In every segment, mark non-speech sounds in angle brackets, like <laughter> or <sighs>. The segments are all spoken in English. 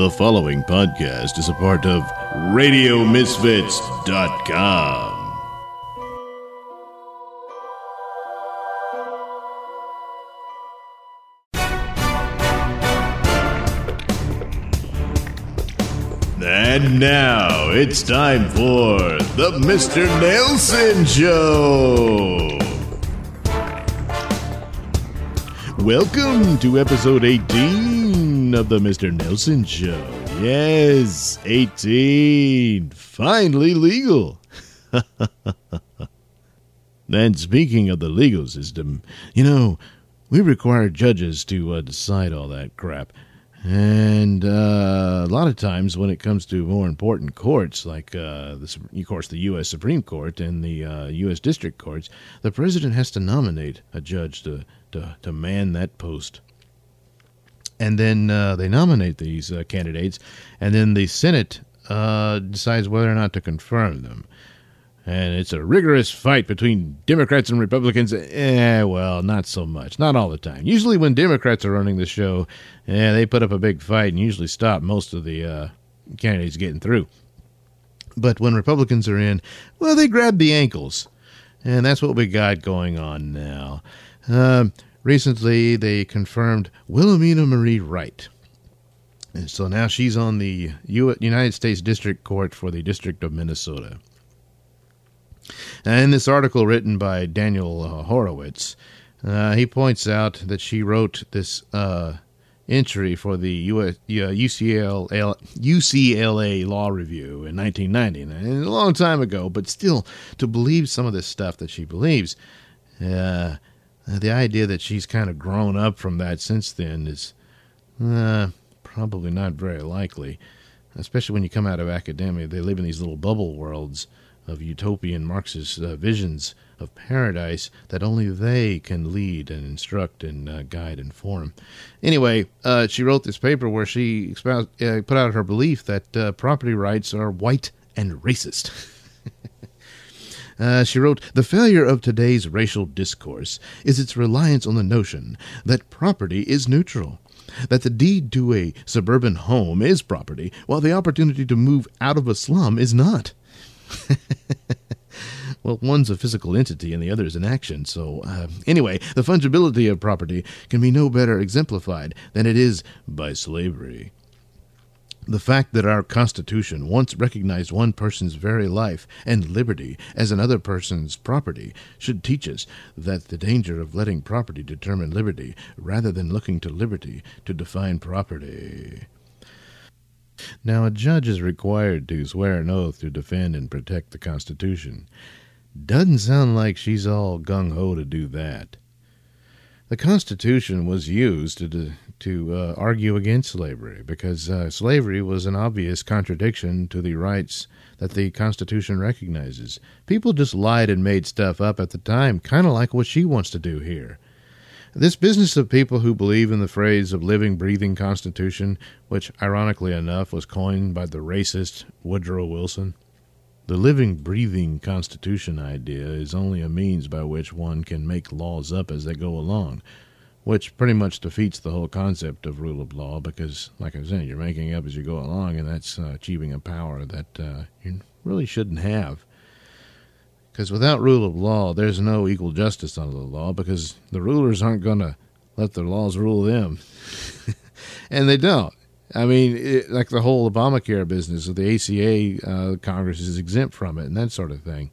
The following podcast is a part of RadioMisfits.com. And now it's time for the Mr. Nailsin Show. Welcome to episode 18 of the Mr. Nailsin Show. Yes, 18. Finally legal. <laughs> and speaking of the legal system, you know, we require judges to uh, decide all that crap. And uh, a lot of times, when it comes to more important courts, like uh, the, of course the U.S. Supreme Court and the uh, U.S. District Courts, the president has to nominate a judge to to, to man that post. And then uh, they nominate these uh, candidates, and then the Senate uh, decides whether or not to confirm them and it's a rigorous fight between Democrats and Republicans. Eh, well, not so much. Not all the time. Usually, when Democrats are running the show, eh, they put up a big fight and usually stop most of the uh, candidates getting through. But when Republicans are in, well, they grab the ankles. And that's what we got going on now. Um, recently, they confirmed Wilhelmina Marie Wright. And so now she's on the United States District Court for the District of Minnesota. And in this article written by Daniel uh, Horowitz, uh, he points out that she wrote this uh, entry for the US, UCLA, UCLA Law Review in 1990, and a long time ago, but still to believe some of this stuff that she believes. Uh, the idea that she's kind of grown up from that since then is uh, probably not very likely, especially when you come out of academia. They live in these little bubble worlds of utopian Marxist uh, visions of paradise that only they can lead and instruct and uh, guide and form. Anyway, uh, she wrote this paper where she expound, uh, put out her belief that uh, property rights are white and racist. <laughs> Uh, she wrote, The failure of today's racial discourse is its reliance on the notion that property is neutral that the deed to a suburban home is property, while the opportunity to move out of a slum is not. <laughs> well, one's a physical entity and the other is an action. So, uh, anyway, the fungibility of property can be no better exemplified than it is by slavery. The fact that our Constitution once recognized one person's very life and liberty as another person's property should teach us that the danger of letting property determine liberty rather than looking to liberty to define property. Now, a judge is required to swear an oath to defend and protect the Constitution. Doesn't sound like she's all gung ho to do that. The Constitution was used to to uh, argue against slavery because uh, slavery was an obvious contradiction to the rights that the Constitution recognizes. People just lied and made stuff up at the time, kind of like what she wants to do here. This business of people who believe in the phrase of living, breathing Constitution, which, ironically enough, was coined by the racist Woodrow Wilson. The living, breathing Constitution idea is only a means by which one can make laws up as they go along, which pretty much defeats the whole concept of rule of law because, like I said, you're making up as you go along, and that's uh, achieving a power that uh, you really shouldn't have. Because without rule of law, there's no equal justice under the law because the rulers aren't going to let their laws rule them. <laughs> and they don't. I mean, it, like the whole Obamacare business the ACA, uh, Congress is exempt from it and that sort of thing.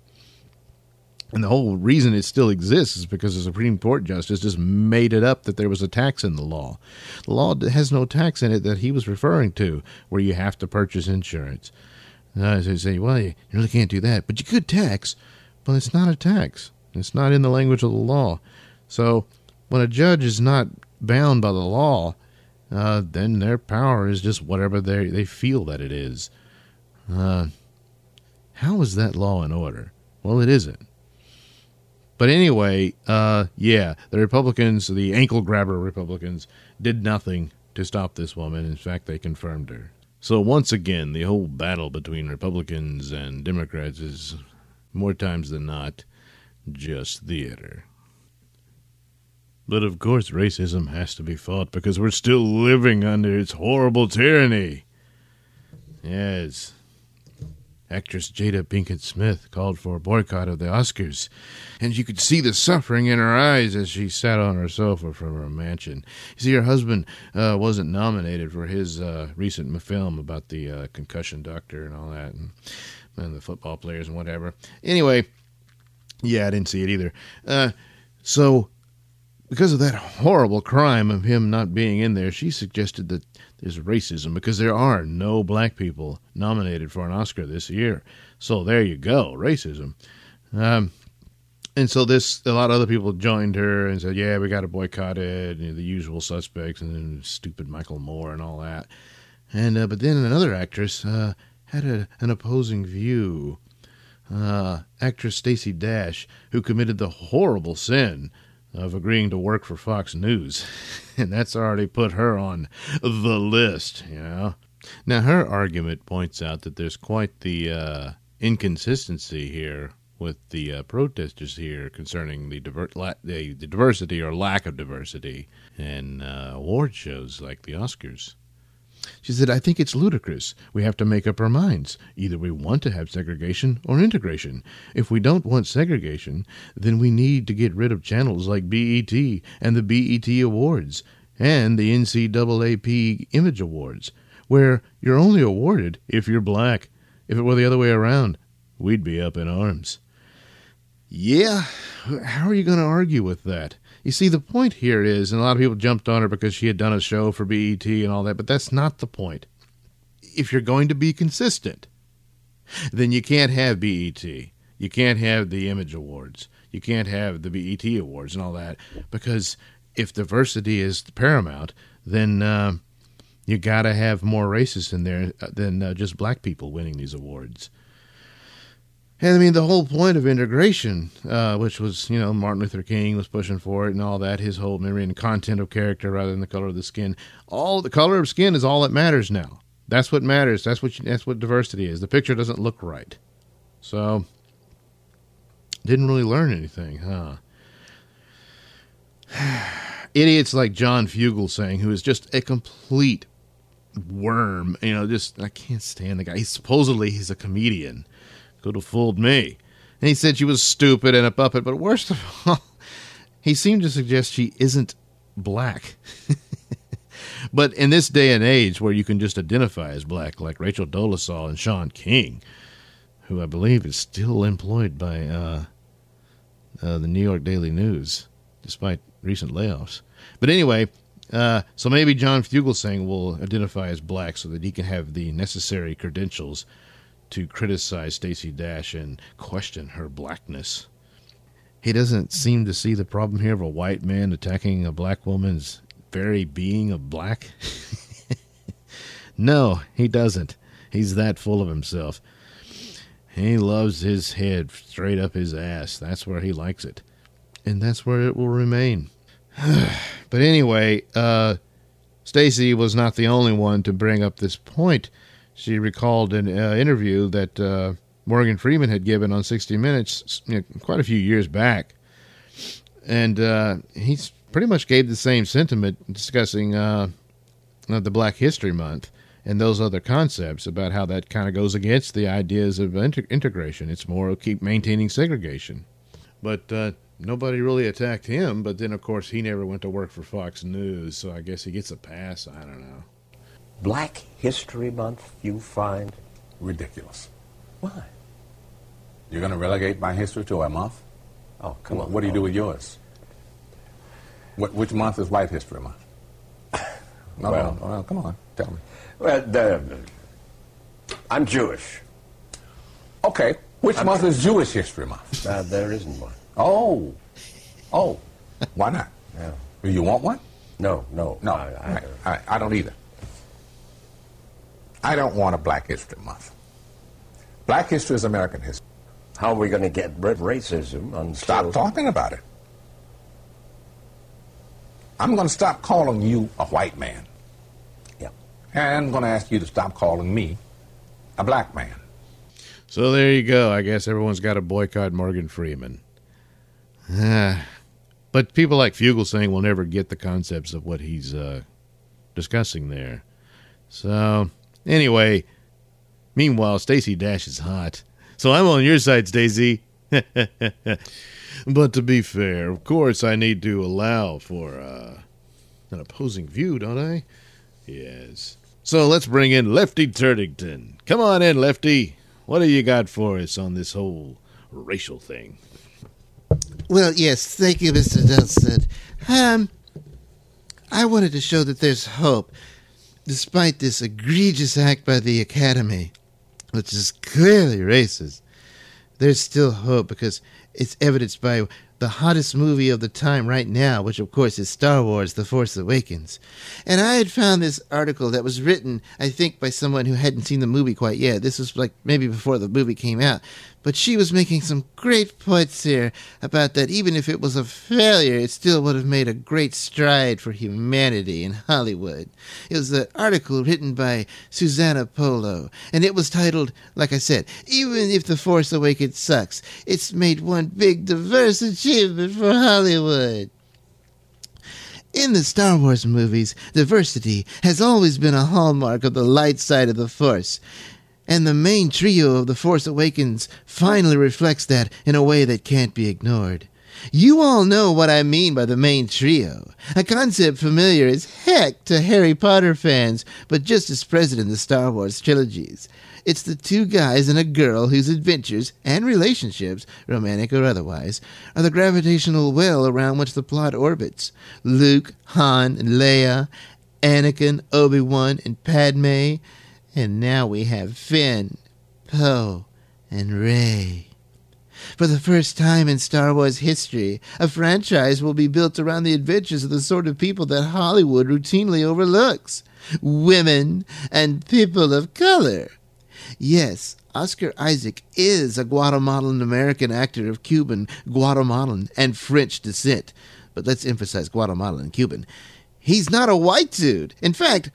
And the whole reason it still exists is because the Supreme Court justice just made it up that there was a tax in the law. The law has no tax in it that he was referring to, where you have to purchase insurance. Uh, so you say, well, you really can't do that, but you could tax. But it's not a tax. It's not in the language of the law. So when a judge is not bound by the law, uh, then their power is just whatever they they feel that it is. Uh, how is that law and order? Well, it isn't. But anyway, uh, yeah, the Republicans, the ankle grabber Republicans, did nothing to stop this woman. In fact, they confirmed her. So once again, the whole battle between Republicans and Democrats is more times than not, just theater. But of course, racism has to be fought because we're still living under its horrible tyranny. Yes. Actress Jada Pinkett Smith called for a boycott of the Oscars, and you could see the suffering in her eyes as she sat on her sofa from her mansion. You see, her husband uh, wasn't nominated for his uh, recent film about the uh, concussion doctor and all that, and, and, the football players and whatever. Anyway, yeah, I didn't see it either. Uh, so, because of that horrible crime of him not being in there, she suggested that there's racism because there are no black people nominated for an Oscar this year. So there you go, racism. Um, and so this, a lot of other people joined her and said, "Yeah, we got to boycott it." Know, the usual suspects and stupid Michael Moore and all that. And uh, but then another actress uh, had a, an opposing view. Uh, actress Stacey Dash, who committed the horrible sin of agreeing to work for Fox News. <laughs> and that's already put her on the list, you know. Now, her argument points out that there's quite the uh, inconsistency here with the uh, protesters here concerning the, diver- la- the, the, diversity or lack of diversity in uh, award shows like the Oscars. She said, I think it's ludicrous. We have to make up our minds. Either we want to have segregation or integration. If we don't want segregation, then we need to get rid of channels like BET and the BET Awards and the NAACP Image Awards, where you're only awarded if you're black. If it were the other way around, we'd be up in arms. Yeah, how are you going to argue with that? You see, the point here is, and a lot of people jumped on her because she had done a show for BET and all that, but that's not the point. If you're going to be consistent, then you can't have BET. You can't have the Image Awards. You can't have the BET Awards and all that because if diversity is paramount, then uh, you got to have more racists in there than uh, just black people winning these awards. And I mean, the whole point of integration, uh, which was, you know, Martin Luther King was pushing for it and all that, his whole memory and content of character rather than the color of the skin. All the color of skin is all that matters now. That's what matters. That's what you, that's what diversity is. The picture doesn't look right. So, didn't really learn anything, huh? <sighs> Idiots like John Fugelsang, who is just a complete worm. You know, just I can't stand the guy. He's supposedly he's a comedian could have fooled me. And he said she was stupid and a puppet, but worst of <laughs> all, he seemed to suggest she isn't black. <laughs> but in this day and age where you can just identify as black, like Rachel Dolezal and Shaun King, who I believe is still employed by uh, uh, the New York Daily News, despite recent layoffs. But anyway, uh, so maybe John Fugelsang will identify as black so that he can have the necessary credentials to criticize Stacey Dash and question her blackness. He doesn't seem to see the problem here of a white man attacking a black woman's very being of black. <laughs> no, he doesn't. He's that full of himself. He loves his head straight up his ass. That's where he likes it. And that's where it will remain. <sighs> but anyway, uh, Stacey was not the only one to bring up this point she recalled an uh, interview that uh, Morgan Freeman had given on 60 Minutes you know, quite a few years back. And uh, he pretty much gave the same sentiment discussing uh, the Black History Month and those other concepts about how that kind of goes against the ideas of inter- integration. It's more of keep maintaining segregation. But uh, nobody really attacked him. But then, of course, he never went to work for Fox News, so I guess he gets a pass. I don't know. Black History Month you find ridiculous. Why? You're going to relegate my history to a month? Oh, come what, on. What do you do with yours? What, which month is White History Month? <coughs> No, Well- no, no, come on, tell me. Well, the, I'm Jewish. Okay, which month is Jewish History Month? Uh, there isn't one. Oh, oh, why not? Yeah. Do you want one? No, no. No, I, I, right, I, I don't either. I don't want a Black History Month. Black history is American history. How are we going to get rid of racism? Until, Stop talking about it. I'm going to stop calling you a white man. Yeah. And I'm going to ask you to stop calling me a black man. So there you go. I guess everyone's got to boycott Morgan Freeman. Ah, <sighs> but people like Fugelsang will never get the concepts of what he's uh, discussing there. So anyway, Meanwhile, Stacey Dash is hot. So I'm on your side, Stacey. <laughs> but to be fair, of course, I need to allow for uh, an opposing view, don't I? Yes. So let's bring in Lefty Turtington. Come on in, Lefty. What do you got for us on this whole racial thing? Well, yes, thank you, Mr. Nailsin. Um, I wanted to show that there's hope, despite this egregious act by the Academy, which is clearly racist. There's still hope because it's evidenced by the hottest movie of the time right now, which of course is Star Wars The Force Awakens. And I had found this article that was written, I think, by someone who hadn't seen the movie quite yet. This was like maybe before the movie came out. But she was making some great points here about that even if it was a failure, it still would have made a great stride for humanity in Hollywood. It was an article written by Susana Polo, and it was titled, like I said, Even If The Force Awakens Sucks, It's Made One Big Diverse Achievement for Hollywood. In the Star Wars movies, diversity has always been a hallmark of the light side of the Force and the main trio of The Force Awakens finally reflects that in a way that can't be ignored. You all know what I mean by the main trio, a concept familiar as heck to Harry Potter fans, but just as present in the Star Wars trilogies. It's the two guys and a girl whose adventures and relationships, romantic or otherwise, are the gravitational well around which the plot orbits. Luke, Han, and Leia, Anakin, Obi-Wan, and Padme, and now we have Finn, Poe, and Rey. For the first time in Star Wars history, a franchise will be built around the adventures of the sort of people that Hollywood routinely overlooks women and people of color. Yes, Oscar Isaac is a Guatemalan American actor of Cuban, Guatemalan, and French descent. But let's emphasize Guatemalan and Cuban. He's not a white dude. In fact,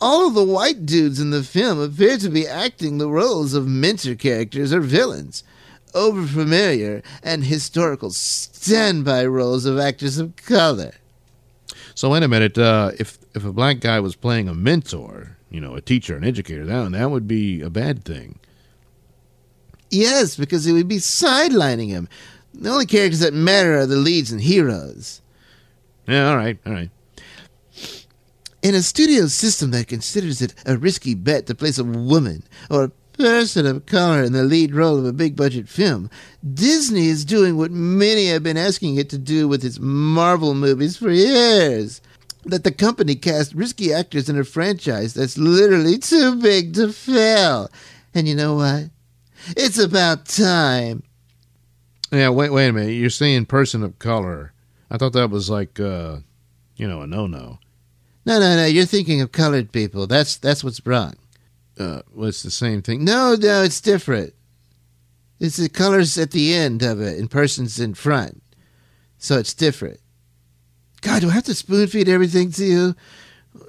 all of the white dudes in the film appear to be acting the roles of mentor characters or villains, overfamiliar and historical standby roles of actors of color. So wait a minute. Uh, if if a black guy was playing a mentor, you know, a teacher, an educator, that that would be a bad thing. Yes, because it would be sidelining him. The only characters that matter are the leads and heroes. Yeah, all right, all right. In a studio system that considers it a risky bet to place a woman or a person of color in the lead role of a big budget film, Disney is doing what many have been asking it to do with its Marvel movies for years. That the company cast risky actors in a franchise that's literally too big to fail. And you know what? It's about time. Yeah, wait, wait a minute. You're saying person of color. I thought that was like, uh, you know, a no-no. No, no, no. No. You're thinking of colored people. That's that's what's wrong. Uh, well, it's the same thing. No, no, it's different. It's the colors at the end of it and persons in front. So it's different. God, do I have to spoon feed everything to you?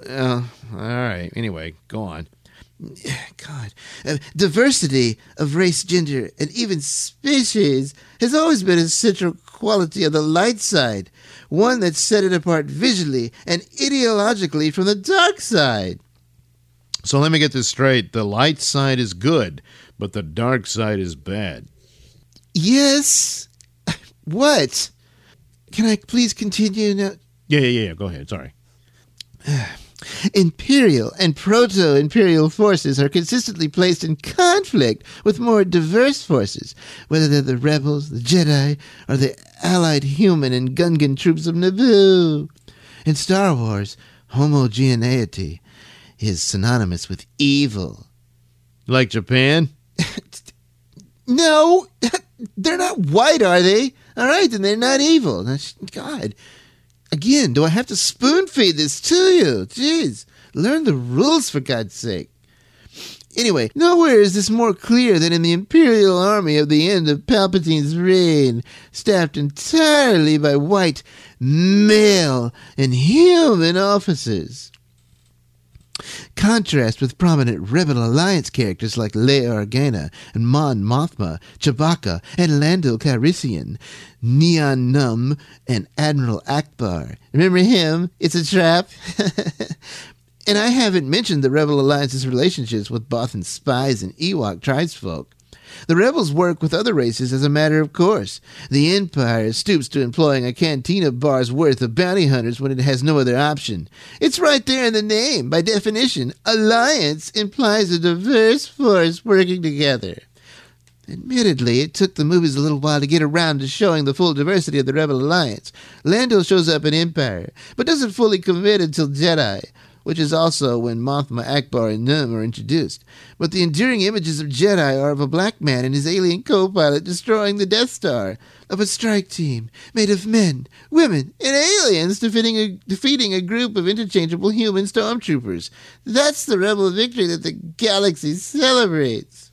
Well, all right. Anyway, go on. <sighs> God, uh, diversity of race, gender, and even species has always been a central quality of the light side, one that set it apart visually and ideologically from the dark side. So let me get this straight. The light side is good, but the dark side is bad. Yes. What? Can I please continue now? Yeah, yeah, yeah. Go ahead. Sorry. Imperial and proto imperial forces are consistently placed in conflict with more diverse forces, whether they're the rebels, the Jedi, or the allied human and Gungan troops of Naboo. In Star Wars, homogeneity is synonymous with evil. Like Japan? <laughs> no, <laughs> they're not white, are they? All right, then they're not evil. That's god, Again, do I have to spoon feed this to you? Jeez, learn the rules for God's sake. Anyway, nowhere is this more clear than in the Imperial Army of the end of Palpatine's reign, staffed entirely by white, male, and human officers. Contrast with prominent Rebel Alliance characters like Leia Organa and Mon Mothma, Chewbacca, and Lando Calrissian, Nien Nunb, and Admiral Ackbar. Remember him? It's a trap. <laughs> And I haven't mentioned the Rebel Alliance's relationships with Bothan spies and Ewok tribesfolk. The rebels work with other races as a matter of course. The Empire stoops to employing a cantina bar's worth of bounty hunters when it has no other option. It's right there in the name. By definition, alliance implies a diverse force working together. Admittedly, it took the movies a little while to get around to showing the full diversity of the Rebel Alliance. Lando shows up in Empire, but doesn't fully commit until Jedi, which is also when Mothma, Ackbar, and Nunb are introduced. But the enduring images of Jedi are of a black man and his alien co-pilot destroying the Death Star, of a strike team made of men, women, and aliens defeating a, defeating a group of interchangeable human stormtroopers. That's the rebel victory that the galaxy celebrates.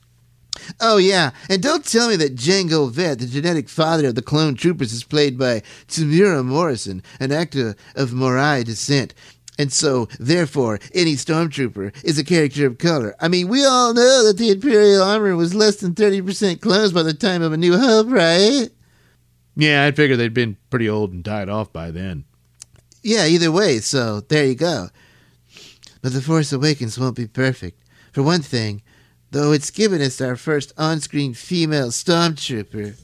Oh, yeah, and don't tell me that Jango Fett, the genetic father of the clone troopers, is played by Temuera Morrison, an actor of Maori descent. And so, therefore, any stormtrooper is a character of color. I mean, we all know that the Imperial armor was less than 30% clones by the time of A New Hope, right? Yeah, I'd figure they'd been pretty old and died off by then. Yeah, either way, so there you go. But The Force Awakens won't be perfect. For one thing, though it's given us our first on screen female stormtrooper.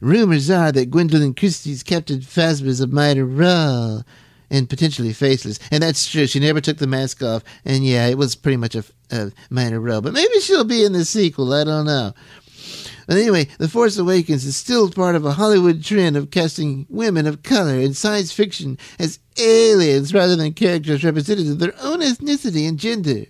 Rumors are that Gwendoline Christie's Captain Phasma's a minor role and potentially faceless. And that's true. She never took the mask off. And yeah, it was pretty much a, a minor role. But maybe she'll be in the sequel. I don't know. But anyway, The Force Awakens is still part of a Hollywood trend of casting women of color in science fiction as aliens rather than characters representative of their own ethnicity and gender.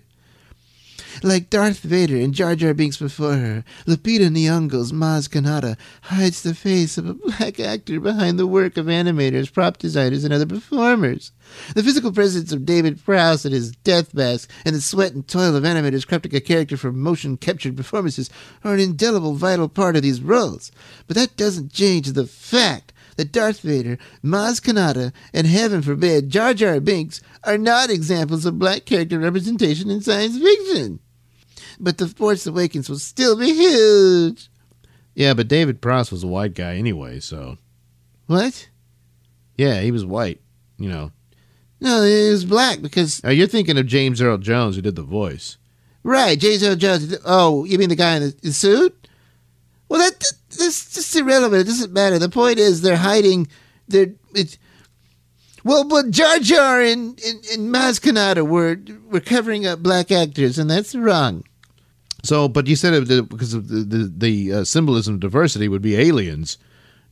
Like Darth Vader and Jar Jar Binks before her, Lupita Nyong'o's Maz Kanata hides the face of a black actor behind the work of animators, prop designers, and other performers. The physical presence of David Prowse and his death mask, and the sweat and toil of animators crafting a character for motion captured performances are an indelible, vital part of these roles. But that doesn't change the fact that Darth Vader, Maz Kanata, and heaven forbid Jar Jar Binks are not examples of black character representation in science fiction but The Force Awakens will still be huge. Yeah, but David Prowse was a white guy anyway, so. What? Yeah, he was white, you know. No, he was black because. Oh, you're thinking of James Earl Jones, who did the voice. Right, James Earl Jones. Oh, you mean the guy in the, the suit? Well, that, that that's just irrelevant. It doesn't matter. The point is, they're hiding. They're it's. Well, but Jar Jar and, and, and Maz Kanata were, were covering up black actors, and that's wrong. So, but you said it because of the the, the uh, symbolism of diversity would be aliens,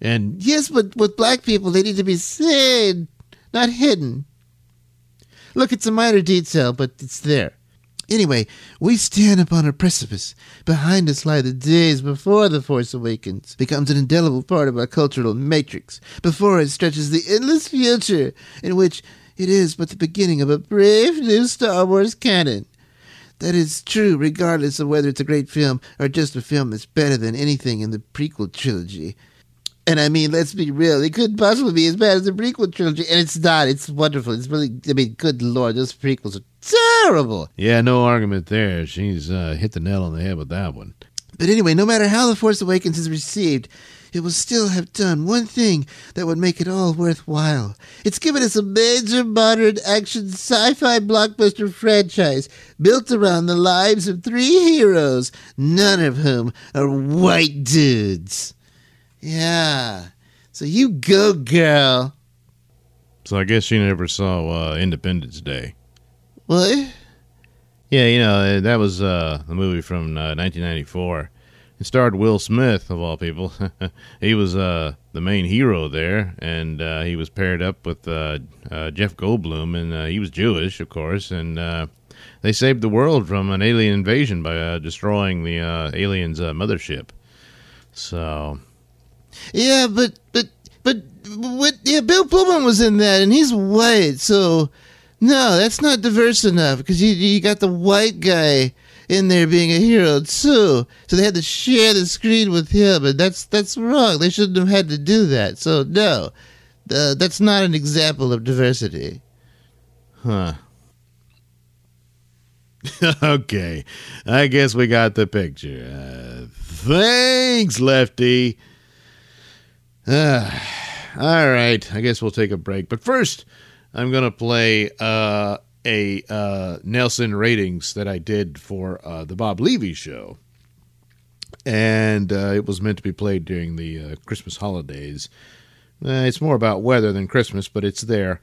and yes, but with black people they need to be seen, not hidden. Look, it's a minor detail, but it's there. Anyway, we stand upon a precipice. Behind us lie the days before The Force Awakens becomes an indelible part of our cultural matrix. Before it stretches the endless future in which it is but the beginning of a brave new Star Wars canon. That is true, regardless of whether it's a great film or just a film that's better than anything in the prequel trilogy. And I mean, let's be real, it couldn't possibly be as bad as the prequel trilogy, and it's not. It's wonderful. It's really, I mean, good lord, those prequels are terrible. Yeah, no argument there. She's uh, hit the nail on the head with that one. But anyway, no matter how The Force Awakens is received, it will still have done one thing that would make it all worthwhile. It's given us a major modern action sci fi blockbuster franchise built around the lives of three heroes, none of whom are white dudes. Yeah. So you go, girl. So I guess she never saw uh, Independence Day. What? Yeah, you know, that was uh, a movie from uh, 1994. It starred Will Smith, of all people. <laughs> he was uh, the main hero there, and uh, he was paired up with uh, uh Jeff Goldblum, and uh, he was Jewish, of course, and uh, they saved the world from an alien invasion by destroying the aliens' mothership. So, yeah, but but but what? Yeah, Bill Pullman was in that, and he's white, so no, that's not diverse enough because you you got the white guy in there being a hero too. So they had to share the screen with him, and that's that's wrong. They shouldn't have had to do that. So no, uh, that's not an example of diversity. Huh. <laughs> okay, I guess we got the picture. Uh, thanks, Lefty. Uh, <sighs> all right, I guess we'll take a break. But first, I'm going to play uh, a uh, Nailsin ratings that I did for uh, the Bob Levy show, and uh, it was meant to be played during the uh, Christmas holidays. Uh, it's more about weather than Christmas, but it's there,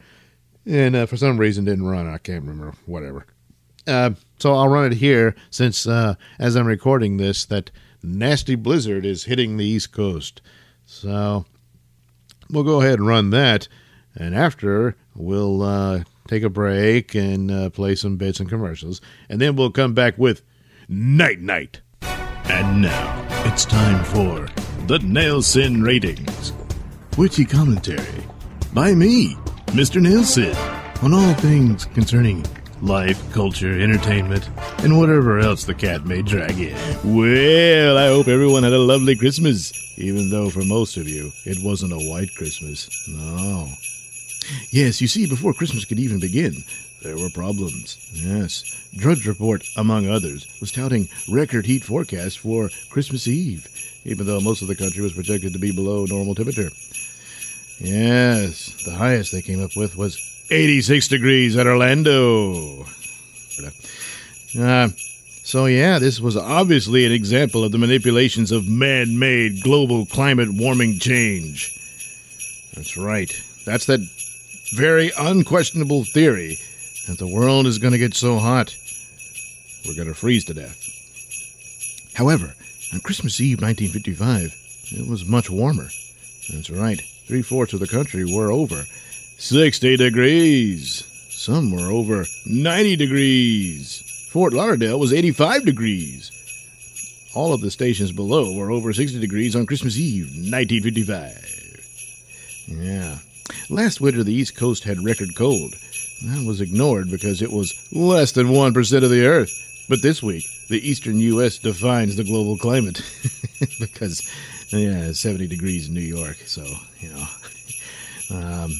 and uh, for some reason didn't run. I can't remember. Whatever. So I'll run it here since, as I'm recording this, that nasty blizzard is hitting the East Coast. So we'll go ahead and run that, and after we'll take a break and uh, play some bits and commercials, and then we'll come back with Night Knight. And now it's time for the Nailsin ratings, witty commentary by me, Mr. Nailsin, on all things concerning life, culture, entertainment, and whatever else the cat may drag in. Well, I hope everyone had a lovely Christmas, even though for most of you it wasn't a white Christmas. No. Yes, you see, before Christmas could even begin, there were problems. Yes. Drudge Report, among others, was touting record heat forecasts for Christmas Eve, even though most of the country was projected to be below normal temperature. Yes, the highest they came up with was 86 degrees at Orlando. Uh, so, yeah, this was obviously an example of the manipulations of man made global climate warming change. That's right. That's that very unquestionable theory that the world is going to get so hot we're going to freeze to death. However, on Christmas Eve 1955, it was much warmer. That's right. Three fourths of the country were over 60 degrees. Some were over 90 degrees. Fort Lauderdale was 85 degrees. All of the stations below were over 60 degrees on Christmas Eve, 1955. Yeah. Last winter, the East Coast had record cold. That was ignored because it was less than 1% of the Earth. But this week, the eastern U.S. defines the global climate <laughs> because, yeah, 70 degrees in New York, so, you know. <laughs> Um,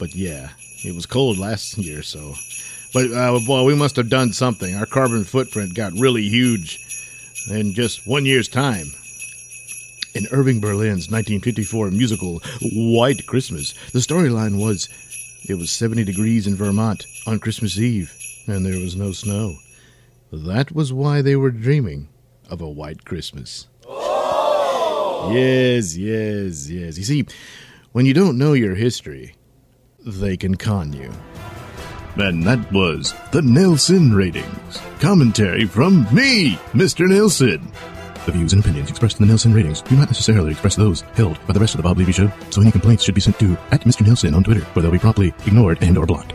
but yeah, it was cold last year, so. But, uh, boy, we must have done something. Our carbon footprint got really huge in just one year's time. In Irving Berlin's 1954 musical White Christmas, the storyline was it was 70 degrees in Vermont on Christmas Eve, and there was no snow. That was why they were dreaming of a white Christmas. Oh! Yes, yes, yes. You see, when you don't know your history, they can con you. And that was the Nailsin Ratings. Commentary from me, Mr. Nailsin. The views and opinions expressed in the Nailsin Ratings do not necessarily express those held by the rest of the Bob Levy Show, so any complaints should be sent to at Mr. Nailsin on Twitter, where they'll be promptly ignored and or blocked.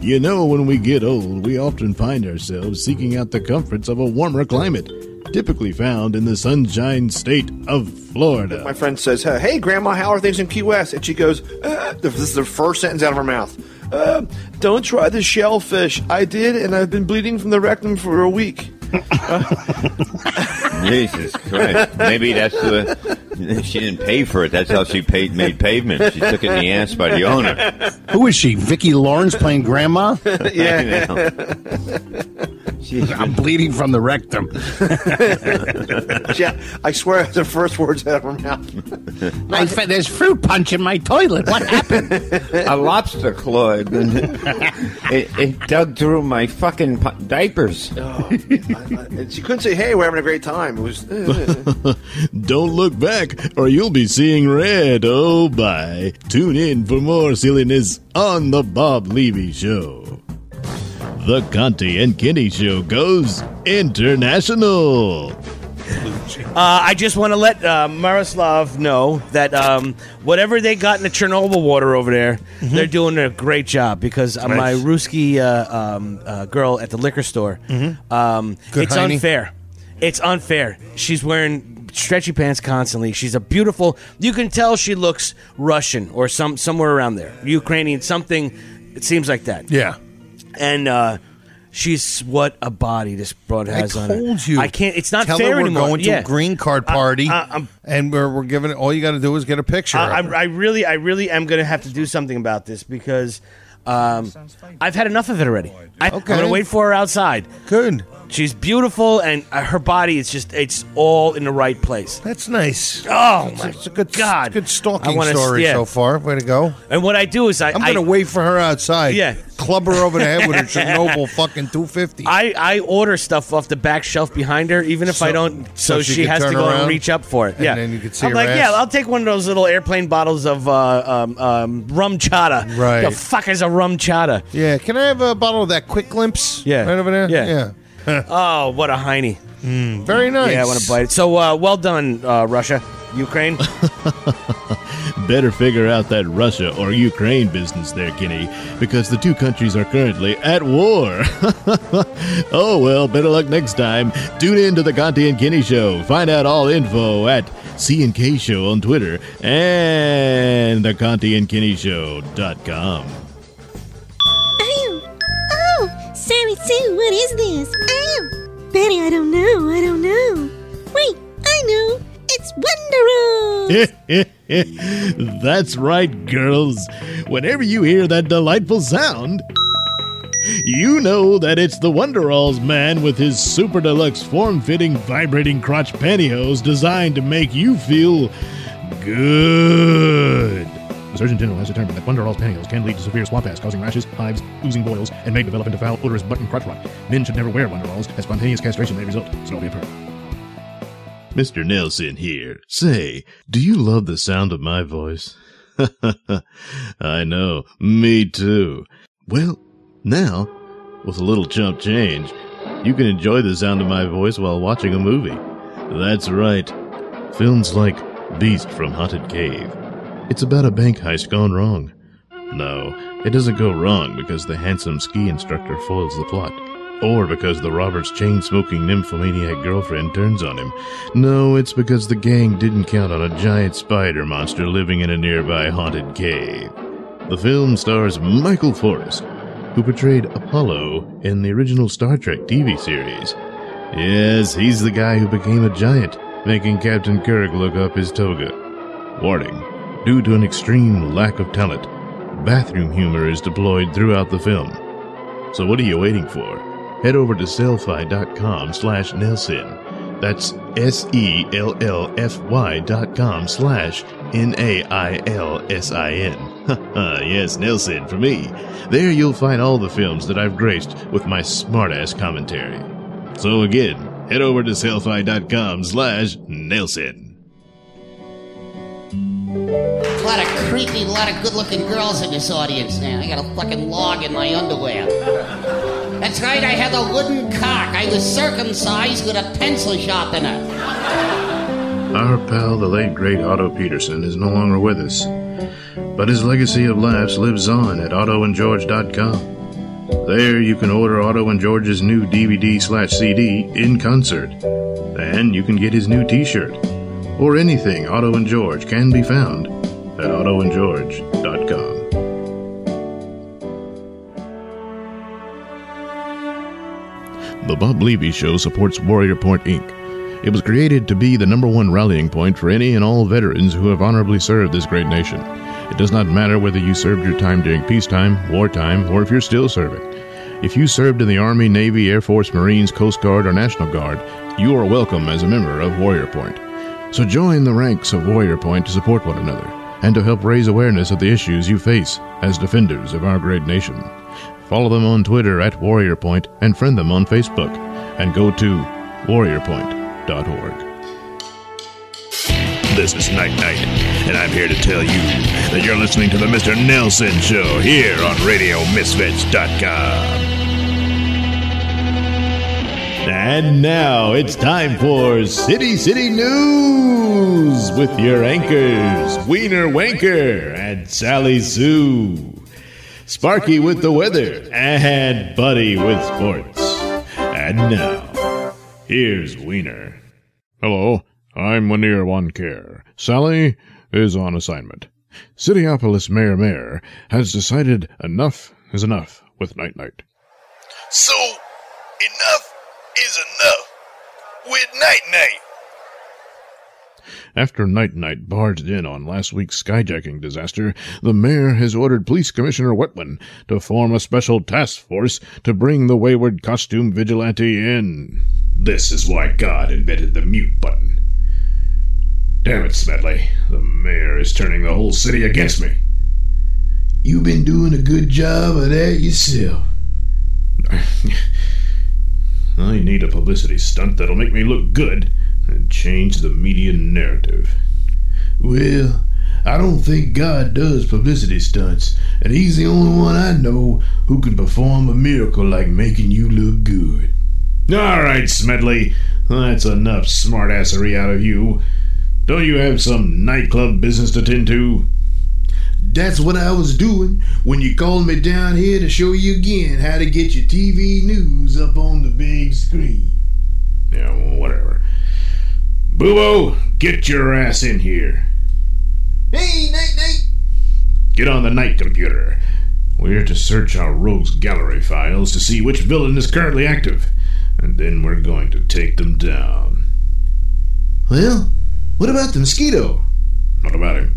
You know, when we get old, we often find ourselves seeking out the comforts of a warmer climate, typically found in the sunshine state of Florida. My friend says, "Hey, Grandma, how are things in Key West?" And she goes, uh, "This is the first sentence out of her mouth. Uh, don't try the shellfish. I did, and I've been bleeding from the rectum for a week." Jesus Christ. Maybe that's the. She didn't pay for it. That's how she paid made pavement. She took it in the ass by the owner. Who is she? Vicki Lawrence playing grandma? <laughs> yeah. She's I'm bleeding from the rectum. <laughs> yeah, I swear <laughs> the first words out of her mouth. My fa- there's fruit punch in my toilet. What happened? a lobster clawed. and <laughs> it, it dug through my fucking pu- diapers. Oh, I, I, and she couldn't say, "Hey, we're having a great time." It was. uh, Don't look back, or you'll be seeing red. Oh, bye. Tune in for more silliness on The Bob Levy Show. The Conti and Kenny Show goes international. Uh, I just want to let uh, Miroslav know that um, whatever they got in the Chernobyl water over there, they're doing a great job because uh, my Ruski uh, um, uh, girl at the liquor store, um, Good it's hiney. unfair. It's unfair. She's wearing stretchy pants constantly. She's a beautiful. You can tell she looks Russian or some somewhere around there, Ukrainian, something. It seems like that Yeah. And uh, she's what a body this broad I has on her. told you. I can't. It's not Tell fair her we're anymore. going to yeah. a green card party, I- I'm- and we're, we're giving it. All you got to do is get a picture. I, of her. I, I really, I really am going to have to do something about this because um, I've had enough of it already. I, I'm Okay. going to wait for her outside. Good. She's beautiful, and uh, her body is just—it's all in the right place. That's nice. Oh my It's a good, God! good stalking I wanna- story yeah. so far. Way to go! And what I do is I I'm I, gonna wait for her outside. Yeah. club her over the head with her <laughs> Chernobyl fucking 250. I, I order stuff off the back shelf behind her, even if I don't. So, so she she, can has to go around, and reach up for it. and yeah, then you can see I'm her like, ass. yeah, I'll take one of those little airplane bottles of uh, um, um, RumChata. Right. The fuck is a RumChata? yeah, can I have a bottle of that quick glimpse? Yeah. right over there. Yeah. yeah. <laughs> Oh, what a heiny! Very nice. Yeah, I want to bite it. So uh, well done, uh, Russia, Ukraine. <laughs> Better figure out that Russia or Ukraine business there, Kenny, because the two countries are currently at war. <laughs> oh well, better luck next time. Tune in to the Conti and Kenny Show. Find out all info at C and K Show on Twitter and the Conti and Show.com. Sammy Sue, what is this? Oh, Betty, I don't know, I don't know. Wait, I know, it's Wonder <laughs> That's right, girls. Whenever you hear that delightful sound, you know that it's the Wonderalls man with his super deluxe form fitting vibrating crotch pantyhose designed to make you feel good. The Surgeon General has determined that Wonderall's pantyhose can lead to severe swamp ass, causing rashes, hives, oozing boils, and may develop into foul, odorous butt and crotch rot. Men should never wear Wonderalls, as spontaneous castration may result. Mr. Nailsin here. Say, do you love the sound of my voice? <laughs> I know, me too. Well, now, with a little chump change, you can enjoy the sound of my voice while watching a movie. That's right. Films like Beast from Haunted Cave. It's about a bank heist gone wrong. No, it doesn't go wrong because the handsome ski instructor foils the plot. Or because the robber's chain smoking nymphomaniac girlfriend turns on him. No, it's because the gang didn't count on a giant spider monster living in a nearby haunted cave. The film stars Michael Forrest, who portrayed Apollo in the original Star Trek TV series. Yes, he's the guy who became a giant, making Captain Kirk look up his toga. Warning Due to an extreme lack of talent, bathroom humor is deployed throughout the film. So what are you waiting for? Head over to sellfy.com slash Nailsin. That's S-E-L-L-F-Y dot com slash N-A-I-L-S-I-N. <laughs> yes, Nailsin, for me. There you'll find all the films that I've graced with my smartass commentary. So again, head over to sellfy.com slash Nailsin. A lot of creepy, a lot of good-looking girls in this audience now. I got a fucking log in my underwear. That's right, I had a wooden cock. I was circumcised with a pencil sharpener. Our pal, the late great Otto Peterson, is no longer with us, but his legacy of laughs lives on at ottoandgeorge.com. There you can order Otto and George's new DVD slash CD in concert, and you can get his new T-shirt or anything Otto and George can be found at ottoandgeorge.com. The Bob Levy Show supports Warrior Point Inc. It was created to be the number one rallying point for any and all veterans who have honorably served this great nation. It does not matter whether you served your time during peacetime, wartime, or if you're still serving. If you served in the Army, Navy, Air Force, Marines, Coast Guard, or National Guard, you are welcome as a member of Warrior Point. So join the ranks of Warrior Point to support one another and to help raise awareness of the issues you face as defenders of our great nation. Follow them on Twitter at Warrior Point and friend them on Facebook. And go to warriorpoint.org. This is Night Knight, and I'm here to tell you that you're listening to the Mr. Nailsin Show here on RadioMisfits.com. And now it's time for City City News with your anchors, Wiener Wanker and Sally Sue. Sparky with the weather, and Buddy with sports. And now, here's Wiener. Hello, I'm Wiener Wanker. Sally is on assignment. Cityopolis Mayor Mayor has decided enough is enough with Night Knight. So, enough is enough with Night Knight. After Night Knight barged in on last week's skyjacking disaster, the mayor has ordered Police Commissioner Wetman to form a special task force to bring the wayward costume vigilante in. This is why God invented the mute button. Damn it, Smedley. The mayor is turning the whole city against me. You've been doing a good job of that yourself. <laughs> I need a publicity stunt that'll make me look good and change the media narrative. Well, I don't think God does publicity stunts, and he's the only one I know who can perform a miracle like making you look good. All right, Smedley. That's enough smartassery out of you. Don't you have some nightclub business to tend to? That's what I was doing when you called me down here to show you again how to get your TV news up on the big screen. Yeah, well, whatever. Boobo, get your ass in here. Hey, Night Knight! Get on the night computer. We're to search our rogues gallery files to see which villain is currently active, and then we're going to take them down. Well, what about the mosquito? What about him?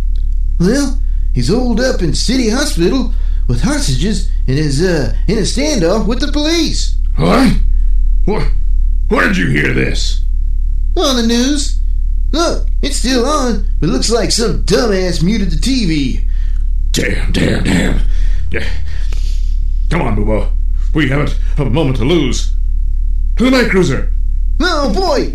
Well, he's holed up in city hospital with hostages and is uh in a standoff with the police. What? What? Where did you hear this? On the news. Look, it's still on, but looks like some dumbass muted the TV. Damn, damn, damn. Yeah. Come on, Boobo. We haven't a moment to lose. To the night cruiser. Oh boy!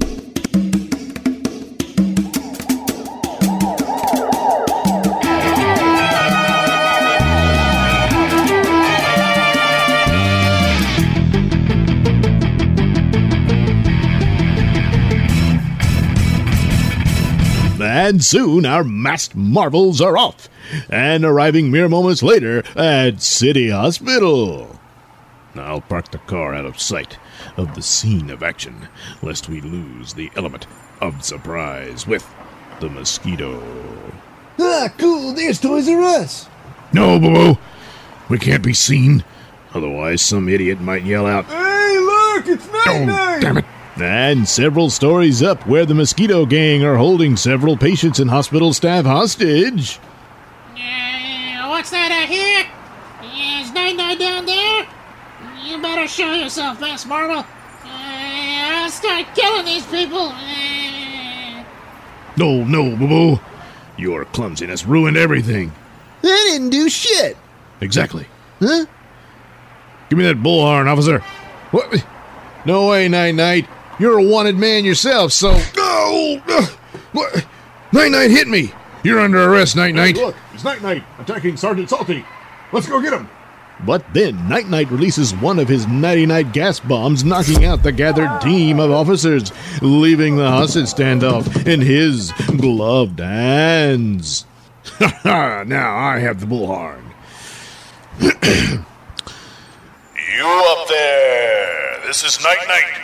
And soon our masked marvels are off and arriving mere moments later at City Hospital. I'll park the car out of sight of the scene of action, lest we lose the element of surprise with the mosquito. Ah, cool, there's Toys R Us. No, Boo We can't be seen. Otherwise, some idiot might yell out, Hey, look, it's Night Oh, damn it. And several stories up where the Mosquito Gang are holding several patients and hospital staff hostage. Uh, what's that I hear? Is Night Knight down there? You better show yourself, Miss Marvel. Uh, I'll start killing these people. Uh, No, no, Boo Boo. Your clumsiness ruined everything. I didn't do shit. Exactly. Huh? Give me that bullhorn, officer. What? No way, Night Knight. You're a wanted man yourself, so. No! What? Night Knight hit me! You're under arrest, Night Knight. Look, it's Night Knight attacking Sergeant Salty. Let's go get him. But then Night Knight releases one of his nighty night gas bombs, knocking out the gathered team of officers, leaving the hostage standoff in his gloved hands. Ha <laughs> ha! Now I have the bullhorn. You up there! This is Night Knight.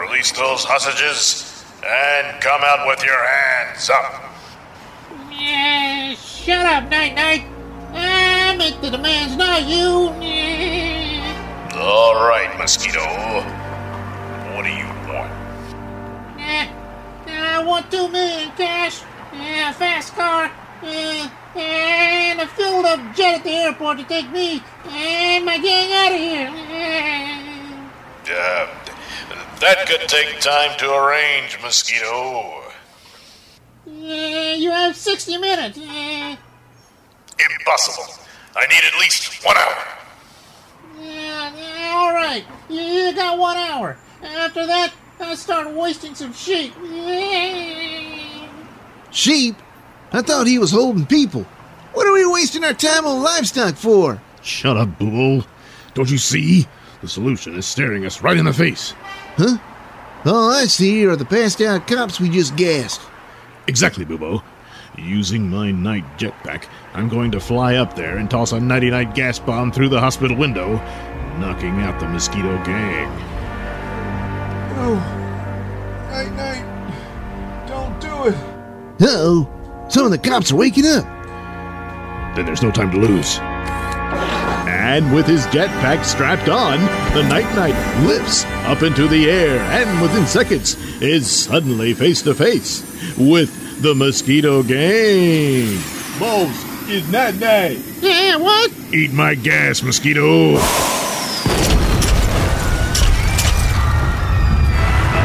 Release those hostages and come out with your hands up. Yeah, shut up, Night Knight. I make the demands, not you. All right, Mosquito. What do you want? uh, I want two million cash, a fast car, and a filled up jet at the airport to take me and my gang out of here. Uh, that could take time to arrange, Mosquito. uh, you have 60 minutes. Uh, Impossible. I need at least one hour. Yeah, yeah, all right. You, you got one hour. After that, I start wasting some sheep. Sheep? I thought he was holding people. What are we wasting our time on livestock for? Shut up, Boo Boo. Don't you see? The solution is staring us right in the face. Huh? All I see are the passed out cops we just gassed. Exactly, Boo Boo. Using my night jetpack, I'm going to fly up there and toss a nighty night gas bomb through the hospital window, knocking out the mosquito gang. Oh. Night, night. Don't do it. Uh oh. Some of the cops are waking up. Then there's no time to lose. And with his jetpack strapped on, the Night Knight lifts up into the air and within seconds is suddenly face to face with the Mosquito Gang. Boss, is Night Knight. Yeah, what? Eat my gas, mosquito.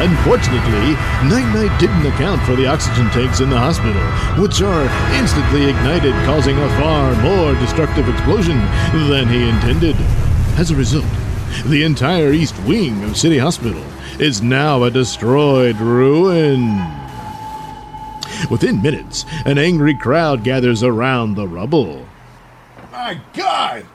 Unfortunately, Night Knight didn't account for the oxygen tanks in the hospital, which are instantly ignited, causing a far more destructive explosion than he intended. As a result, the entire east wing of City Hospital is now a destroyed ruin. Within minutes, an angry crowd gathers around the rubble. My God!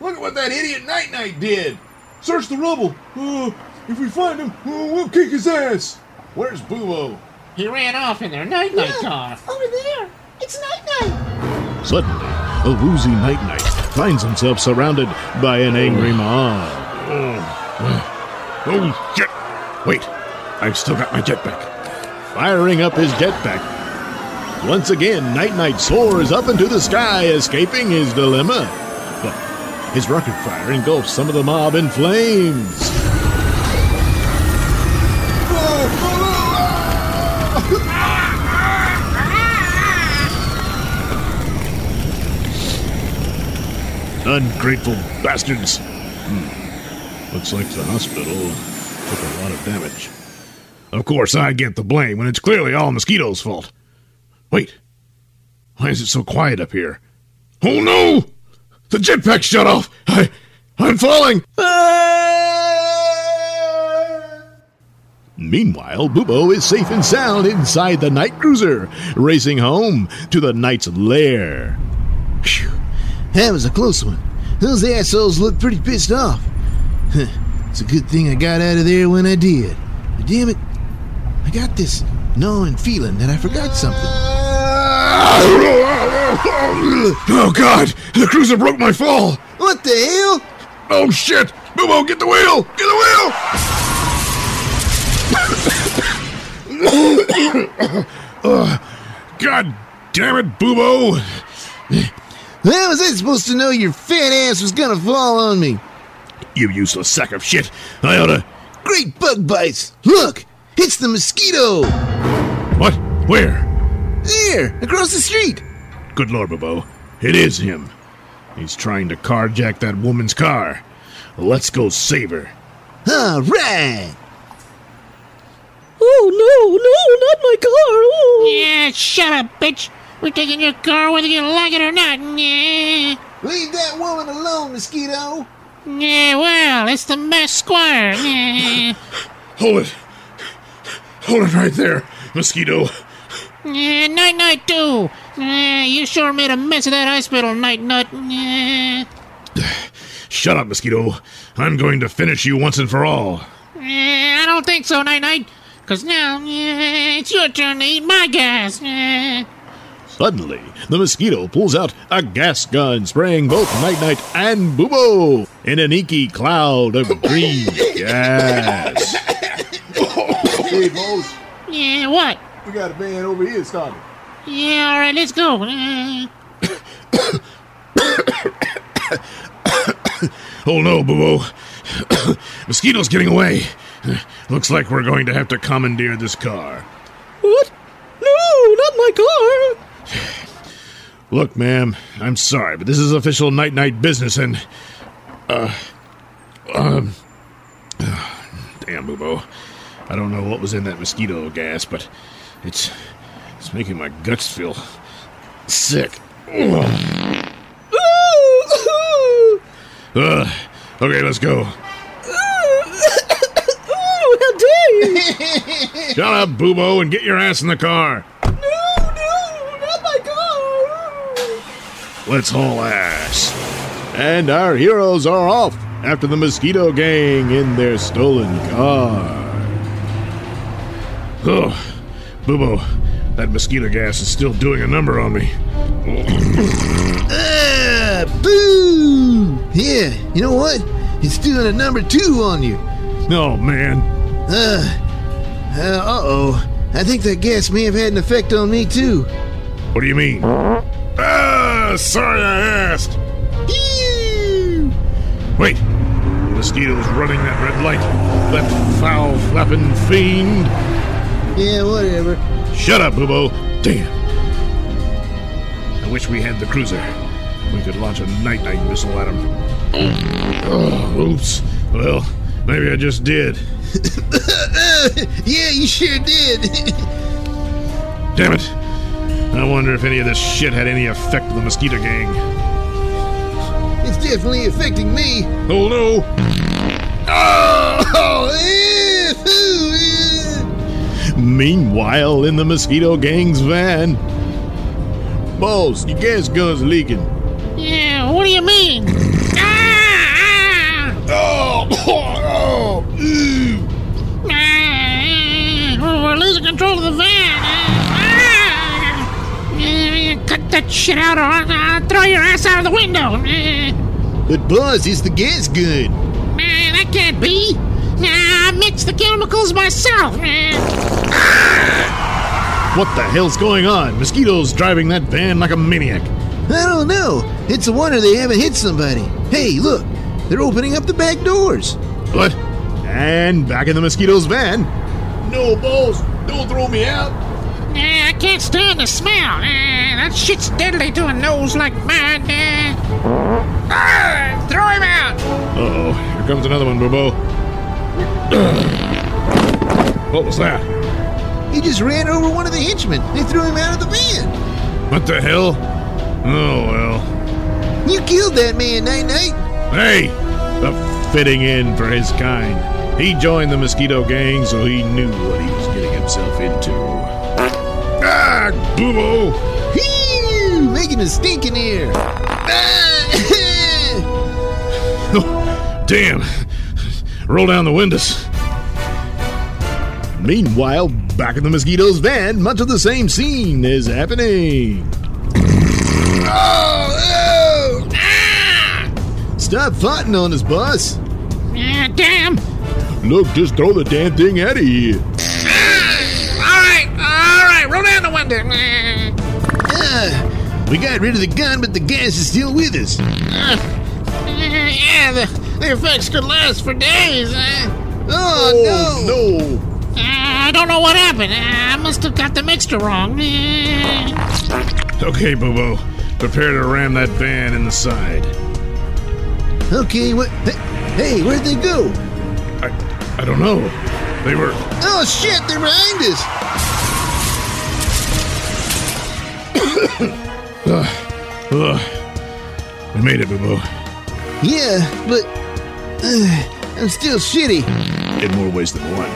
Look at what that idiot Night Knight did! Search the rubble! Uh, if we find him, we'll kick his ass! Where's Boo He ran off in their night night car. Over there. It's Night Knight. Suddenly, a woozy Night Knight finds himself surrounded by an angry mob. Oh, oh shit. Wait, I've still got my jetpack. Firing up his jetpack. Once again, Night Knight soars up into the sky, escaping his dilemma. But his rocket fire engulfs some of the mob in flames. Ungrateful bastards. Hmm. Looks like the hospital took a lot of damage. Of course, I get the blame when it's clearly all mosquitoes' fault. Wait, why is it so quiet up here? Oh no! The jetpack shut off! I, I'm falling! Meanwhile, Bubo is safe and sound inside the night cruiser, racing home to the knight's lair. Phew. That was a close one. Those assholes look pretty pissed off. it's a good thing I got out of there when I did. But damn it, I got this gnawing feeling that I forgot something. Oh god! The cruiser broke my fall! What the hell? Oh shit! Boobo, get the wheel! Get the wheel! God damn it, Boobo! How was I supposed to know your fat ass was gonna fall on me? You useless sack of shit! I oughta. Great bug bites! Look! It's the mosquito! What? Where? There! Across the street! Good lord, Boobo. It is him. He's trying to carjack that woman's car. Let's go save her. All right! Oh no, no, not my car. Oh. Yeah, shut up, bitch. We're taking your car whether you like it or not. Yeah. Leave that woman alone, mosquito! Yeah, well, it's the best squire. Yeah. <laughs> Hold it. Hold it right there, mosquito. Yeah, Night Knight too. Yeah, you sure made a mess of that hospital, night nut. Yeah. Shut up, mosquito. I'm going to finish you once and for all. Yeah, I don't think so, Night Knight. Cause now yeah, it's your turn to eat my gas. Yeah. Suddenly, the mosquito pulls out a gas gun, spraying both Night Knight and Bubo in an inky cloud of green gas. Hey, boss, Yeah, what? we got a band over here started. Yeah, all right, let's go. Yeah. <coughs> Oh no, Boobo. <coughs> Mosquito's getting away. Looks like we're going to have to commandeer this car. What? No, not my car. Look, ma'am, I'm sorry, but this is official night night business and. Uh. Um. <sighs> Damn, Boobo. I don't know what was in that mosquito gas, but it's. It's making my guts feel sick. Ugh. Ugh. okay, let's go. <coughs> how dare you? Shut up, Boobo, and get your ass in the car. no, no, not my car. Let's haul ass. And our heroes are off after the mosquito gang in their stolen car. Oh, Boobo, that mosquito gas is still doing a number on me. Ah, boo! Yeah, you know what? It's doing a number two on you. Oh, man. Uh, uh oh. I think that gas may have had an effect on me too. What do you mean? Ah, sorry I asked. Wait, the mosquito's running that red light. That foul flapping fiend. Yeah, whatever. Shut up, Boobo. Damn. I wish we had the cruiser. We could launch a night night missile at him. Oh, oops. Well, maybe I just did. <coughs> yeah, you sure did. Damn it. I wonder if any of this shit had any effect on the mosquito gang. it's definitely affecting me. Oh no! Oh, eh, Meanwhile, in the mosquito gang's van. Boss, your gas gun's leaking. Yeah, what do you mean? That shit out or I'll, I'll throw your ass out of the window. Eh. But Buzz, it's the gas gun. Man, that can't be. Nah, I mixed the chemicals myself. What the hell's going on? Mosquitoes driving that van like a maniac. I don't know. It's a wonder they haven't hit somebody. Hey, look, they're opening up the back doors. What? And back in the mosquitoes' van. No, balls. Don't throw me out. Nah, I can't stand the smell. Eh. That shit's deadly to a nose like mine. Ah, ah, throw him out. Uh oh, here comes another one, Bobo. <coughs> what was that? He just ran over one of the henchmen. They threw him out of the van. What the hell? Oh well. You killed that man, Night Knight. Hey! A fitting in for his kind. He joined the mosquito gang, so he knew what he was getting himself into. Ah, Boobo! Phew, making a stink in here. <laughs> Damn! Roll down the windows. Meanwhile, back in the mosquito's van, much of the same scene is happening. <coughs> Oh, oh! Stop fighting on us, boss. Ah, damn. Look, just throw the damn thing out of here. All right, all right, roll down the window. Ah, Ah, we got rid of the gun, but the gas is still with us. ah, yeah, the, the effects could last for days. Ah. Oh, no. no! Ah, I don't know what happened. Ah, I must have got the mixture wrong. Okay, Bobo. Prepare to ram that van in the side. Okay, what? Hey, hey, where'd they go? I, I don't know. They were. Oh, shit, they're behind us. <coughs> <coughs> Ugh. Ugh. We made it, Bobo. Yeah, but uh, I'm still shitty. In more ways than one.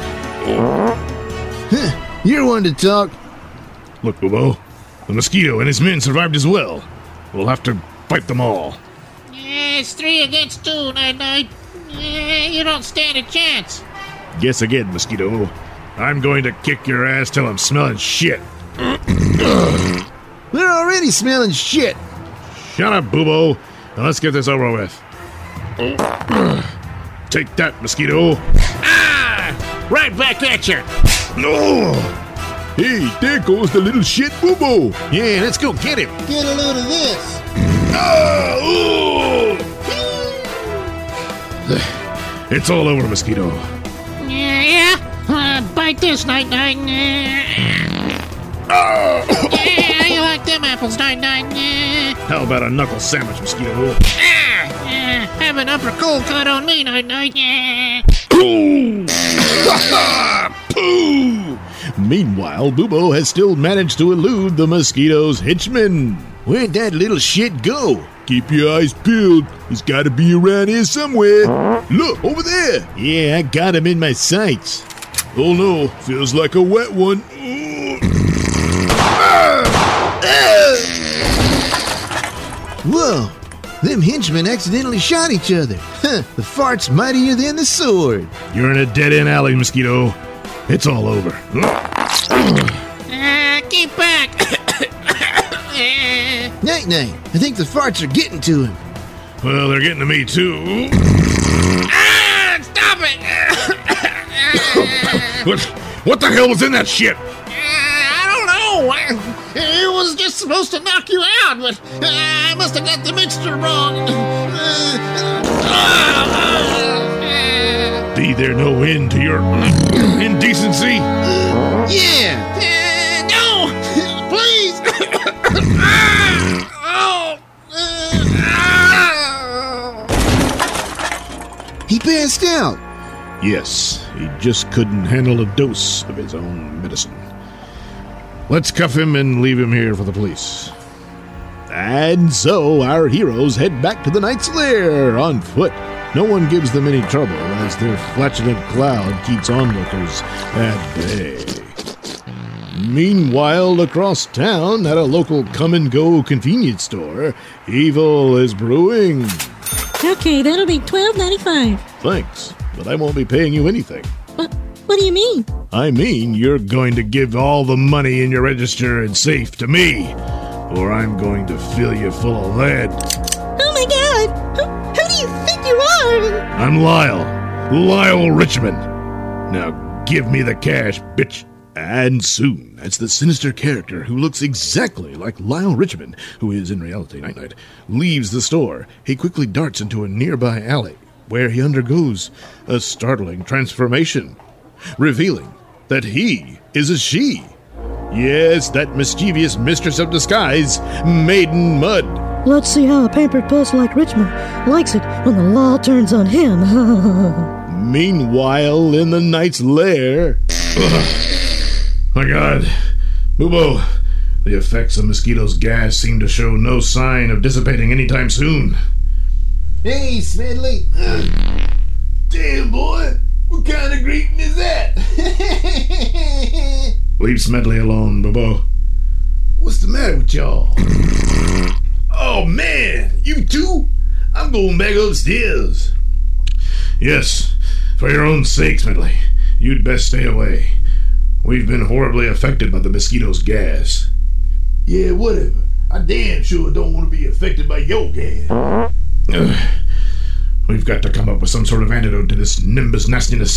Huh, you're one to talk. Look, Bobo. The mosquito and his men survived as well. We'll have to fight them all. Yeah, it's three against two, Night Knight. Yeah, you don't stand a chance. Guess again, mosquito. I'm going to kick your ass till I'm smelling shit. <clears throat> We're already smelling shit. Shut up, Boobo. and let's get this over with. <clears throat> Take that, mosquito. Ah! Right back at you. No! Hey, there goes the little shit Boobo. Yeah, let's go get him. Get a load of this. Ah, ooh. It's all over, mosquito. Yeah, yeah. Uh, bite this, Night Knight. Ah. yeah, you like them apples, Night Knight. Yeah. How about a knuckle sandwich, mosquito? Ah, yeah. Have an upper cold cut on me, Night Knight. Yeah. Pooh! Pooh! <laughs> Meanwhile, Boobo has still managed to elude the mosquito's henchmen. Where'd that little shit go? Keep your eyes peeled. He's got to be around here somewhere. Look, over there. Yeah, I got him in my sights. Oh no, feels like a wet one. Ooh. <laughs> Whoa, them henchmen accidentally shot each other. Huh, <laughs> the fart's mightier than the sword. You're in a dead end alley, mosquito. It's all over. Ah, <coughs> keep back. <coughs> Night Knight, I think the farts are getting to him. Well, they're getting to me too. <coughs> ah, stop it. What, what the hell was in that shit? I, it was just supposed to knock you out, but I must have got the mixture wrong. Be there no end to your indecency? Yeah. Uh, no, please. <coughs> Oh. Uh, oh. he passed out. Yes, he just couldn't handle a dose of his own medicine. Let's cuff him and leave him here for the police. And so our heroes head back to the Knight's Lair on foot. No one gives them any trouble as their flatulent cloud keeps onlookers at bay. Meanwhile, across town at a local come and go convenience store, evil is brewing. Okay, that'll be twelve ninety five. Thanks, but I won't be paying you anything. What? Do you mean? I mean, you're going to give all the money in your register and safe to me, or I'm going to fill you full of lead. Oh my God! Who, who do you think you are? I'm Lyle. Lyle Richmond. Now give me the cash, bitch. And soon, as the sinister character who looks exactly like Lyle Richmond, who is in reality Night Knight, leaves the store, he quickly darts into a nearby alley where he undergoes a startling transformation, revealing that he is a she. Yes, that mischievous mistress of disguise, Maiden Mud. Let's see how a pampered puss like Richmond likes it when the law turns on him. <laughs> Meanwhile, in the knight's lair. Ugh. <sighs> My god. Bubo, the effects of mosquito's gas seem to show no sign of dissipating anytime soon. Hey, Smedley. Damn, boy. What kind of greeting is that? <laughs> Leave Smedley alone, Bubo. What's the matter with y'all? <laughs> oh, man. You too? I'm going back upstairs. Yes, for your own sake, Smedley. You'd best stay away. We've been horribly affected by the mosquito's gas. Yeah, whatever. I damn sure don't want to be affected by your gas. Ugh. We've got to come up with some sort of antidote to this nimbus nastiness.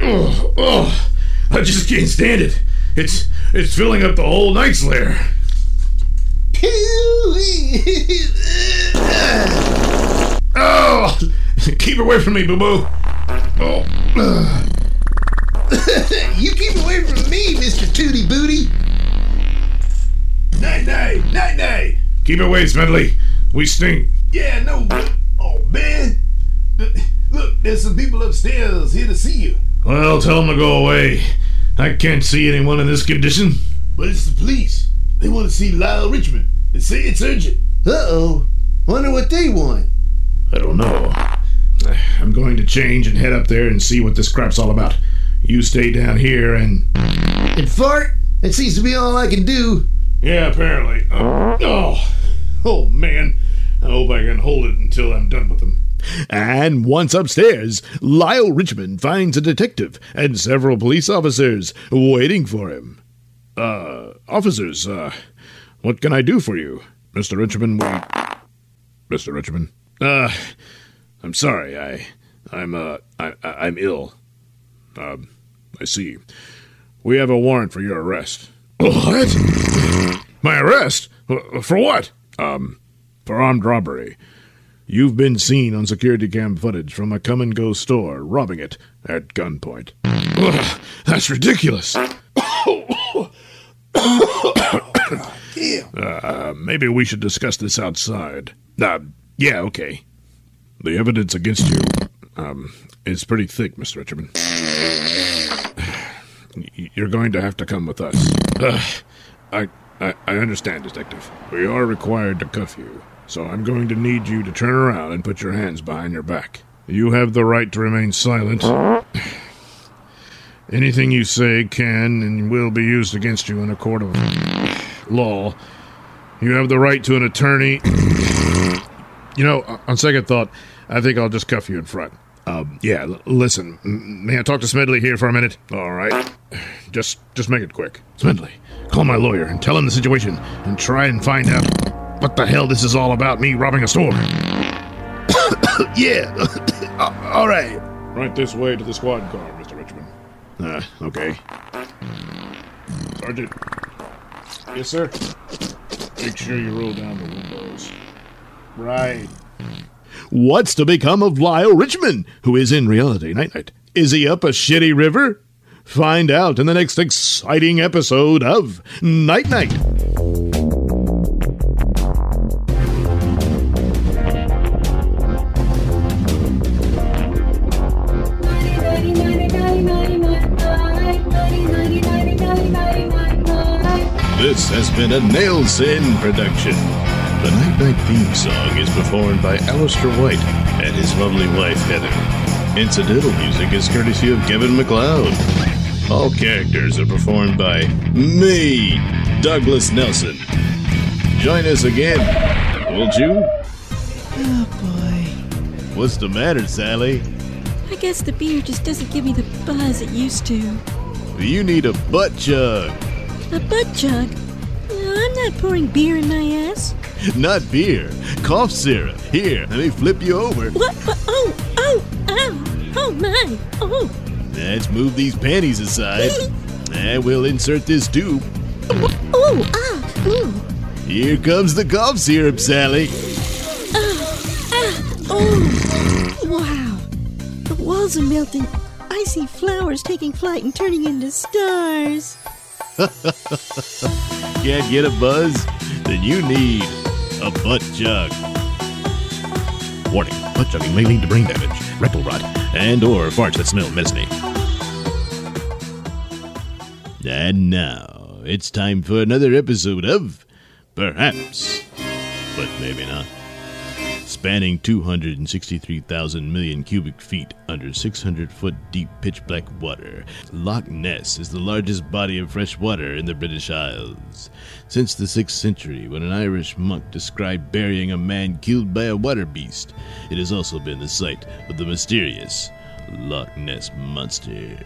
Oh, oh, I just can't stand it. It's it's filling up the whole night's lair. <laughs> Oh, keep away from me, Boo Boo. Oh, ugh. <laughs> you keep away from me, Mr. Tootie Booty. Night, night, night, night. keep away, Smedley. We stink. Yeah, no, but, oh, man. Look, there's some people upstairs here to see you. Well, tell them to go away. I can't see anyone in this condition. But it's the police. They want to see Lyle Richmond. They say it's urgent. Uh-oh. Wonder what they want. I don't know. I'm going to change and head up there and see what this crap's all about. You stay down here and. And fart? That seems to be all I can do. Yeah, apparently. Uh, oh, oh man. I hope I can hold it until I'm done with them. And once upstairs, Lyle Richmond finds a detective and several police officers waiting for him. Uh, officers, uh, what can I do for you? Mr. Richmond, we. Mr. Richmond? Uh, I'm sorry, I. I'm, uh, I, I- I'm ill. Um, I see. We have a warrant for your arrest. What? My arrest? For what? Um, for armed robbery. You've been seen on security cam footage from a come and go store, robbing it at gunpoint. Ugh, <coughs> that's ridiculous. <coughs> Uh, maybe we should discuss this outside. Uh, yeah, okay. The evidence against you, um, is pretty thick, Mr. Richmond. You're going to have to come with us. Ugh, I, I, I understand, Detective. We are required to cuff you, so I'm going to need you to turn around and put your hands behind your back. You have the right to remain silent. <sighs> Anything you say can and will be used against you in a court of <sighs> law. You have the right to an attorney. <coughs> you know, on second thought, I think I'll just cuff you in front. Um, yeah, l- listen, may I talk to Smedley here for a minute? All right. <sighs> Just, just make it quick. Smedley, call my lawyer and tell him the situation and try and find out what the hell this is all about me robbing a store. <coughs> yeah. <coughs> Uh, all right. Right this way to the squad car, Mr. Richmond. Uh, okay. Sergeant. Yes, sir. Make sure you roll down the windows. Right. What's to become of Lyle Richmond, who is in reality Night Knight? Is he up a shitty river? Find out in the next exciting episode of Night Knight. Been a Nailsin production. The Night Knight theme song is performed by Alistair White and his lovely wife Heather. Incidental music is courtesy of Kevin MacLeod. All characters are performed by me, Douglas Nelson. Join us again, won't you? Oh boy. What's the matter, Sally? I guess the beer just doesn't give me the buzz it used to. You need a butt chug. A butt jug? Not pouring beer in my ass. Not beer. Cough syrup. Here, let me flip you over. What? what? Oh, oh. Oh my. Oh. Let's move these panties aside. <laughs> and we'll insert this tube. Oh, ah, ooh. Here comes the cough syrup, Sally. Ah, oh. Wow. The walls are melting. I see flowers taking flight and turning into stars. <laughs> Can't get a buzz? Then you need a butt jug. Warning, butt chugging may lead to brain damage, rectal rot, and or farts that smell medicine. And now, it's time for another episode of Perhaps, but maybe not. Spanning 263,000 million cubic feet under 600 foot deep pitch black water, Loch Ness is the largest body of fresh water in the British Isles. Since the 6th century, when an Irish monk described burying a man killed by a water beast, it has also been the site of the mysterious Loch Ness Monster.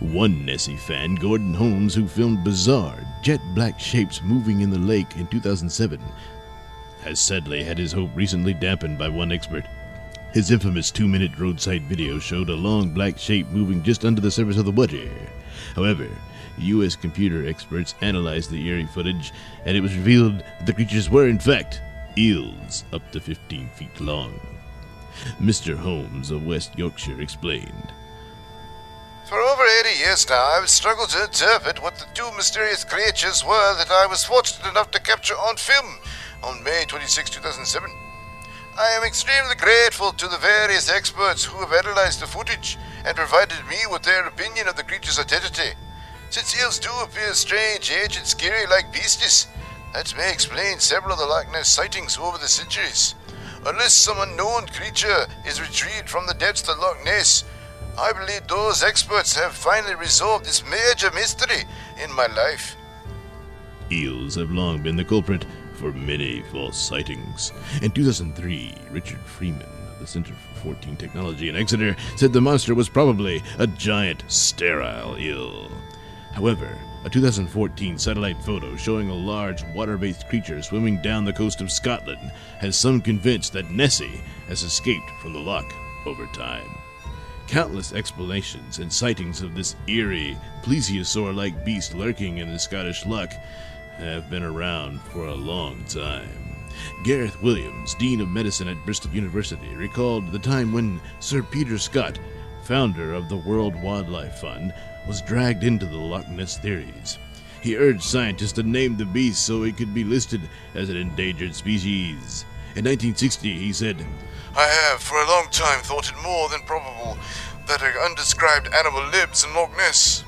One Nessie fan, Gordon Holmes, who filmed bizarre, jet black shapes moving in the lake in 2007, has sadly had his hope recently dampened by one expert. His infamous two minute roadside video showed a long black shape moving just under the surface of the water. However, U.S. computer experts analyzed the eerie footage, and it was revealed that the creatures were, in fact, eels up to 15 feet long. Mr. Holmes of West Yorkshire explained. For over 80 years now, I've struggled to interpret what the two mysterious creatures were that I was fortunate enough to capture on film on May 26, 2007. I am extremely grateful to the various experts who have analyzed the footage and provided me with their opinion of the creature's identity. Since eels do appear strange, aged, scary like beasties, that may explain several of the Loch Ness sightings over the centuries. Unless some unknown creature is retrieved from the depths of Loch Ness, I believe those experts have finally resolved this major mystery in my life. Eels have long been the culprit for many false sightings. In 2003, Richard Freeman of the Center for Fortean Zoology in Exeter said the monster was probably a giant sterile eel. However, a 2014 satellite photo showing a large water based creature swimming down the coast of Scotland has some convinced that Nessie has escaped from the loch over time. Countless explanations and sightings of this eerie, plesiosaur like beast lurking in the Scottish Loch have been around for a long time. Gareth Williams, Dean of Medicine at Bristol University, recalled the time when Sir Peter Scott, founder of the World Wildlife Fund, was dragged into the Loch Ness theories. He urged scientists to name the beast so it could be listed as an endangered species. In 1960, he said, I have for a long time thought it more than probable that an undescribed animal lives in Loch Ness.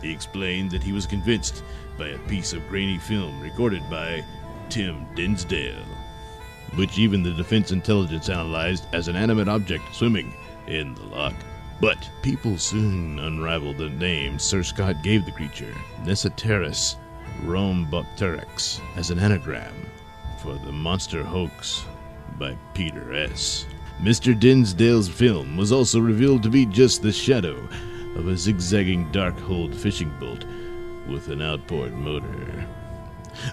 He explained that he was convinced by a piece of grainy film recorded by Tim Dinsdale, which even the Defense Intelligence analyzed as an animate object swimming in the loch. But people soon unraveled the name Sir Scott gave the creature, Nessiteras rhombopteryx, as an anagram for the monster hoax by Peter S. Mr. Dinsdale's film was also revealed to be just the shadow of a zigzagging dark hulled fishing boat with an outboard motor.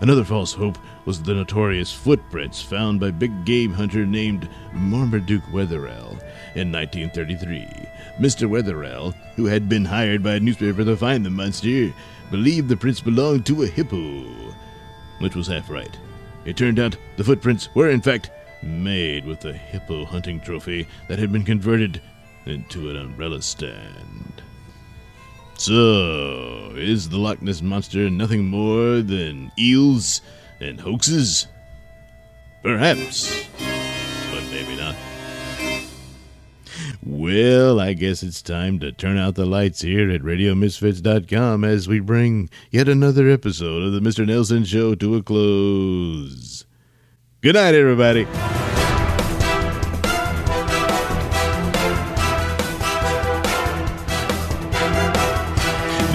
Another false hope was the notorious footprints found by big game hunter named Marmaduke Wetherell in 1933. Mr. Wetherell, who had been hired by a newspaper to find the monster, believed the prints belonged to a hippo, which was half right. It turned out the footprints were, in fact, made with a hippo hunting trophy that had been converted into an umbrella stand. So, is the Loch Ness Monster nothing more than eels and hoaxes? Perhaps, but maybe not. Well, I guess it's time to turn out the lights here at RadioMisfits.com as we bring yet another episode of the Mr. Nailsin Show to a close. Good night, everybody.